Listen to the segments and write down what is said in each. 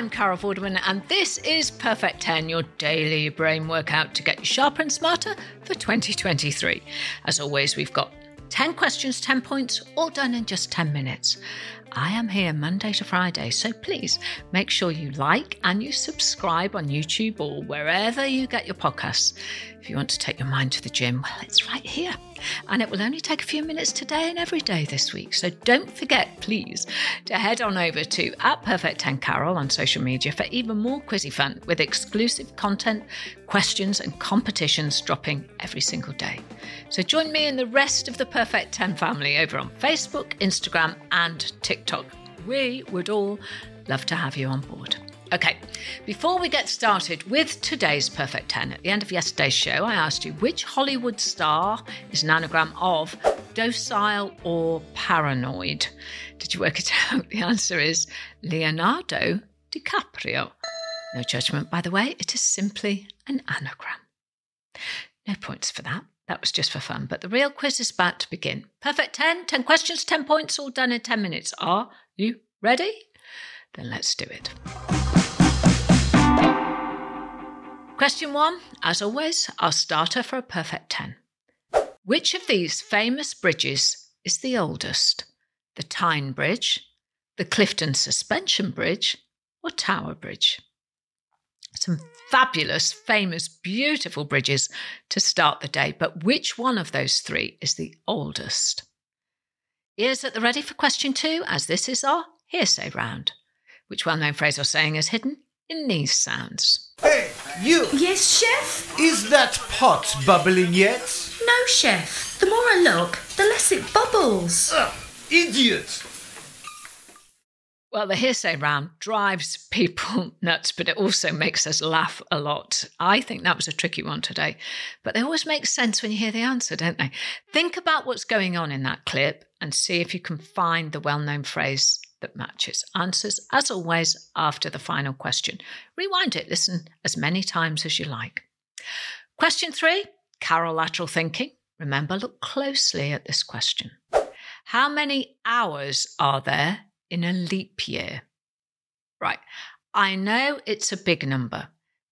I'm Carol Vorderman, and this is Perfect 10, your daily brain workout to get you sharper and smarter for 2023. As always, we've got 10 questions, 10 points, all done in just 10 minutes. I am here Monday to Friday, so please make sure you like and you subscribe on YouTube or wherever you get your podcasts. If you want to take your mind to the gym, well, it's right here. And it will only take a few minutes today and every day this week. So don't forget, please, to head on over to at Perfect 10 Carol on social media for even more quizzy fun with exclusive content, questions, and competitions dropping every single day. So join me and the rest of the Perfect 10 family over on Facebook, Instagram, and TikTok. We would all love to have you on board. Okay, before we get started with today's Perfect 10, at the end of yesterday's show, I asked you which Hollywood star is an anagram of docile or paranoid. Did you work it out? The answer is Leonardo DiCaprio. No judgment, by the way, it is simply an anagram. No points for that. That was just for fun. But the real quiz is about to begin. Perfect 10, 10 questions, 10 points, all done in 10 minutes. Are you ready? Then let's do it. Question one, as always, our starter for a perfect 10. Which of these famous bridges is the oldest? The Tyne Bridge, the Clifton Suspension Bridge, or Tower Bridge? Some fabulous, famous, beautiful bridges to start the day, but which one of those three is the oldest? Ears at the ready for question two, as this is our hearsay round. Which well known phrase or saying is hidden in these sounds? Hey, you! Yes, chef? Is that pot bubbling yet? No, chef. The more I look, the less it bubbles. Ugh, idiot! Well, the hearsay round drives people nuts, but it also makes us laugh a lot. I think that was a tricky one today, but they always make sense when you hear the answer, don't they? Think about what's going on in that clip and see if you can find the well known phrase that matches. Answers, as always, after the final question. Rewind it, listen as many times as you like. Question three Carol lateral thinking. Remember, look closely at this question. How many hours are there in a leap year? Right, I know it's a big number,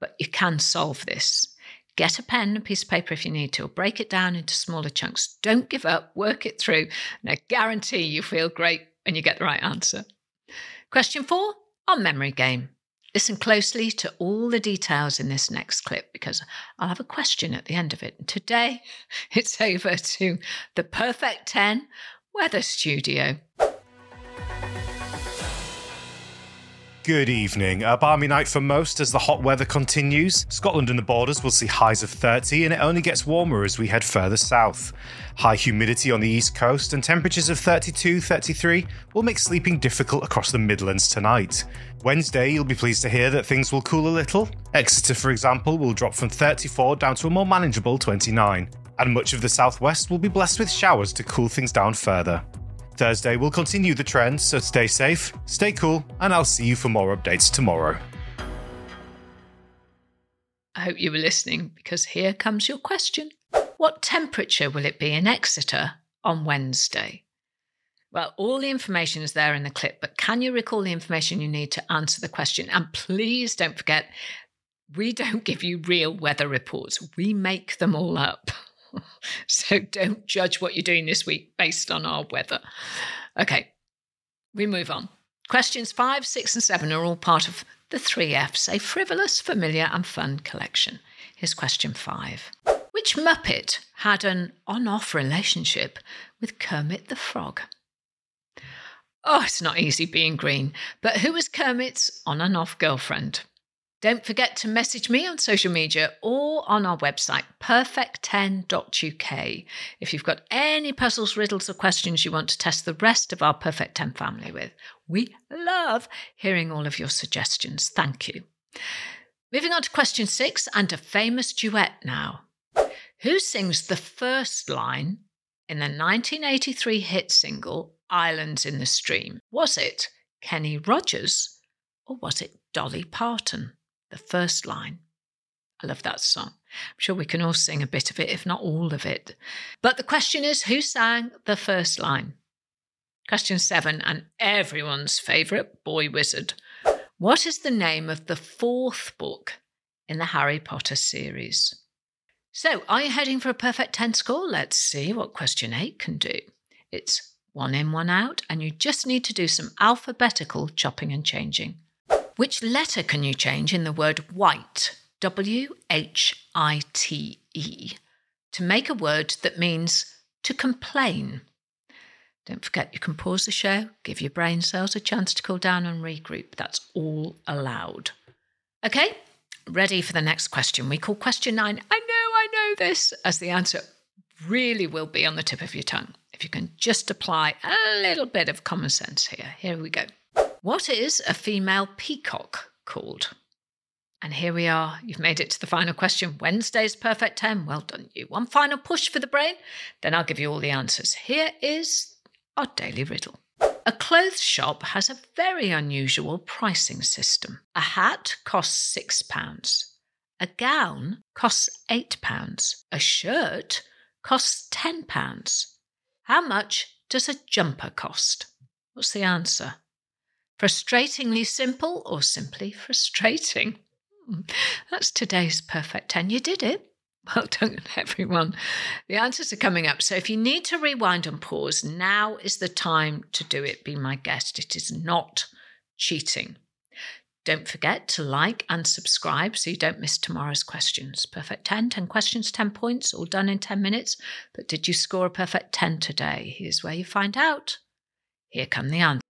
but you can solve this. Get a pen and piece of paper if you need to, break it down into smaller chunks. Don't give up, work it through, and I guarantee you feel great when you get the right answer. Question four our memory game. Listen closely to all the details in this next clip because I'll have a question at the end of it. And today it's over to the Perfect 10 Weather Studio. Good evening. A balmy night for most as the hot weather continues. Scotland and the borders will see highs of 30, and it only gets warmer as we head further south. High humidity on the east coast and temperatures of 32 33 will make sleeping difficult across the Midlands tonight. Wednesday, you'll be pleased to hear that things will cool a little. Exeter, for example, will drop from 34 down to a more manageable 29. And much of the southwest will be blessed with showers to cool things down further. Thursday will continue the trend, so stay safe, stay cool, and I'll see you for more updates tomorrow. I hope you were listening because here comes your question. What temperature will it be in Exeter on Wednesday? Well, all the information is there in the clip, but can you recall the information you need to answer the question? And please don't forget, we don't give you real weather reports, we make them all up. so don't judge what you're doing this week based on our weather. Okay, we move on. Questions five, six, and seven are all part of the three F's, a frivolous, familiar, and fun collection. Here's question five Which Muppet had an on off relationship with Kermit the Frog? Oh, it's not easy being green, but who was Kermit's on and off girlfriend? Don't forget to message me on social media or on our website, perfect10.uk, if you've got any puzzles, riddles, or questions you want to test the rest of our Perfect 10 family with. We love hearing all of your suggestions. Thank you. Moving on to question six and a famous duet now. Who sings the first line in the 1983 hit single Islands in the Stream? Was it Kenny Rogers or was it Dolly Parton? The first line. I love that song. I'm sure we can all sing a bit of it, if not all of it. But the question is who sang the first line? Question seven, and everyone's favourite boy wizard. What is the name of the fourth book in the Harry Potter series? So, are you heading for a perfect 10 score? Let's see what question eight can do. It's one in, one out, and you just need to do some alphabetical chopping and changing. Which letter can you change in the word white, W H I T E, to make a word that means to complain? Don't forget, you can pause the show, give your brain cells a chance to cool down and regroup. That's all allowed. Okay, ready for the next question. We call question nine, I know, I know this, as the answer really will be on the tip of your tongue. If you can just apply a little bit of common sense here. Here we go. What is a female peacock called? And here we are. You've made it to the final question. Wednesday's perfect 10. Well done, you. One final push for the brain, then I'll give you all the answers. Here is our daily riddle. A clothes shop has a very unusual pricing system. A hat costs £6. A gown costs £8. A shirt costs £10. How much does a jumper cost? What's the answer? Frustratingly simple or simply frustrating? Hmm, that's today's perfect 10. You did it. Well done, everyone. The answers are coming up. So if you need to rewind and pause, now is the time to do it. Be my guest. It is not cheating. Don't forget to like and subscribe so you don't miss tomorrow's questions. Perfect 10, 10 questions, 10 points, all done in 10 minutes. But did you score a perfect 10 today? Here's where you find out. Here come the answers.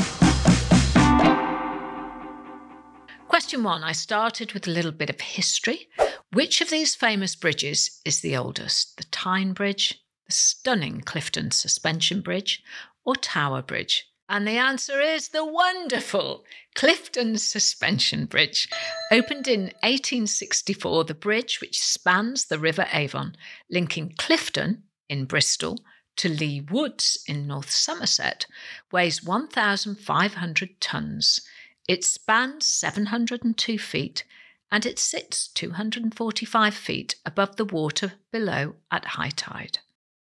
Question one I started with a little bit of history. Which of these famous bridges is the oldest? The Tyne Bridge, the stunning Clifton Suspension Bridge, or Tower Bridge? And the answer is the wonderful Clifton Suspension Bridge. Opened in 1864, the bridge, which spans the River Avon, linking Clifton in Bristol to Leigh Woods in North Somerset, weighs 1,500 tonnes. It spans 702 feet and it sits 245 feet above the water below at high tide.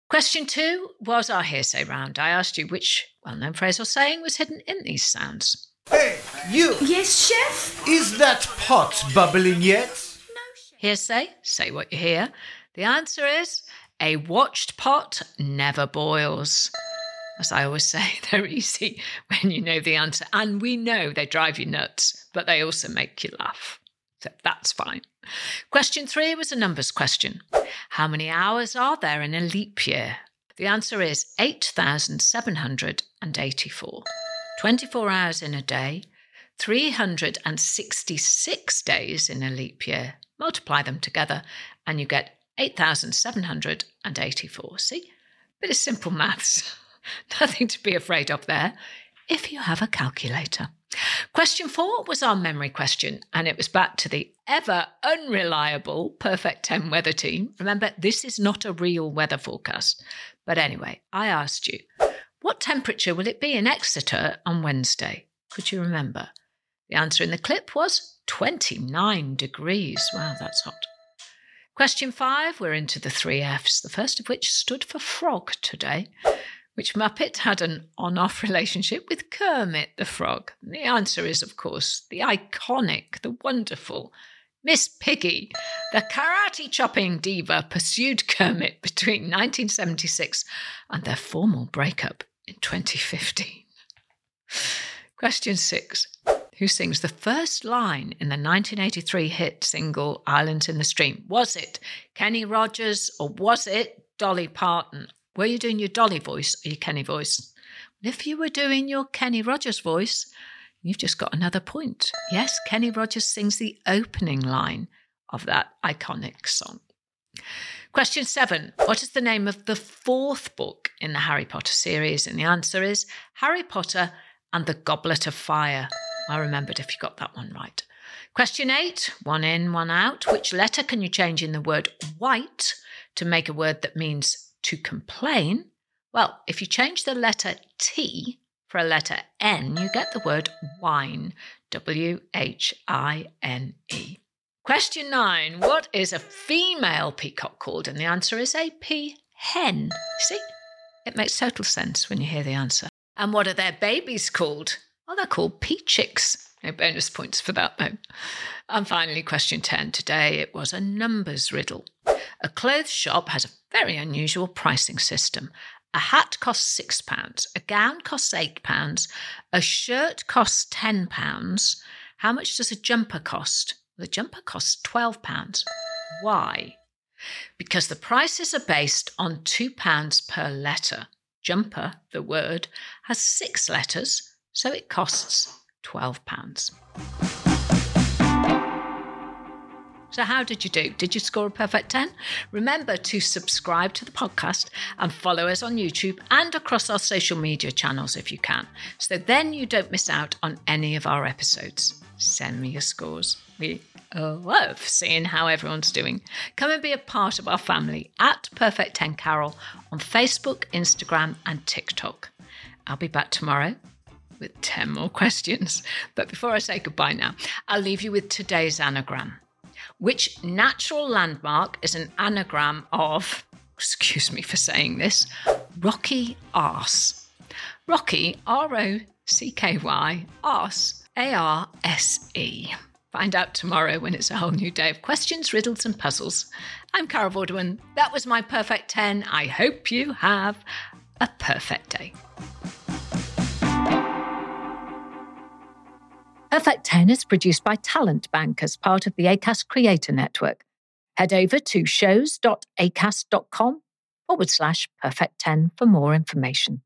Question two was our hearsay round. I asked you which well known phrase or saying was hidden in these sounds. Hey, you! Yes, chef? Is that pot bubbling yet? No, chef. Hearsay, say what you hear. The answer is a watched pot never boils. As I always say, they're easy when you know the answer. And we know they drive you nuts, but they also make you laugh. So that's fine. Question three was a numbers question. How many hours are there in a leap year? The answer is 8,784. 24 hours in a day, 366 days in a leap year. Multiply them together and you get 8,784. See? Bit of simple maths. Nothing to be afraid of there. if you have a calculator. Question four was our memory question, and it was back to the ever unreliable Perfect 10 weather team. Remember, this is not a real weather forecast. But anyway, I asked you, what temperature will it be in Exeter on Wednesday? Could you remember? The answer in the clip was 29 degrees. Wow, that's hot. Question five, we're into the three F's, the first of which stood for frog today. Which Muppet had an on off relationship with Kermit the Frog? The answer is, of course, the iconic, the wonderful Miss Piggy. The karate chopping diva pursued Kermit between 1976 and their formal breakup in 2015. Question six Who sings the first line in the 1983 hit single Islands in the Stream? Was it Kenny Rogers or was it Dolly Parton? Were you doing your Dolly voice or your Kenny voice? if you were doing your Kenny Rogers voice, you've just got another point. Yes, Kenny Rogers sings the opening line of that iconic song. Question seven What is the name of the fourth book in the Harry Potter series? And the answer is Harry Potter and the Goblet of Fire. I remembered if you got that one right. Question eight one in, one out. Which letter can you change in the word white to make a word that means to complain, well, if you change the letter T for a letter N, you get the word wine. W H I N E. Question nine What is a female peacock called? And the answer is a peahen. See? It makes total sense when you hear the answer. And what are their babies called? Well, they're called peachicks. No bonus points for that, though. And finally, question 10. Today it was a numbers riddle. A clothes shop has a very unusual pricing system. A hat costs £6, a gown costs £8, a shirt costs £10. How much does a jumper cost? The jumper costs £12. Why? Because the prices are based on £2 per letter. Jumper, the word, has six letters, so it costs £12. So, how did you do? Did you score a perfect 10? Remember to subscribe to the podcast and follow us on YouTube and across our social media channels if you can. So then you don't miss out on any of our episodes. Send me your scores. We love seeing how everyone's doing. Come and be a part of our family at Perfect 10 Carol on Facebook, Instagram, and TikTok. I'll be back tomorrow with 10 more questions. But before I say goodbye now, I'll leave you with today's anagram. Which natural landmark is an anagram of, excuse me for saying this, rocky arse? Rocky, R O C K Y, arse, A R S E. Find out tomorrow when it's a whole new day of questions, riddles, and puzzles. I'm Carol Vorderman. That was my perfect 10. I hope you have a perfect day. Perfect 10 is produced by Talent Bank as part of the ACAST Creator Network. Head over to shows.acast.com forward slash perfect 10 for more information.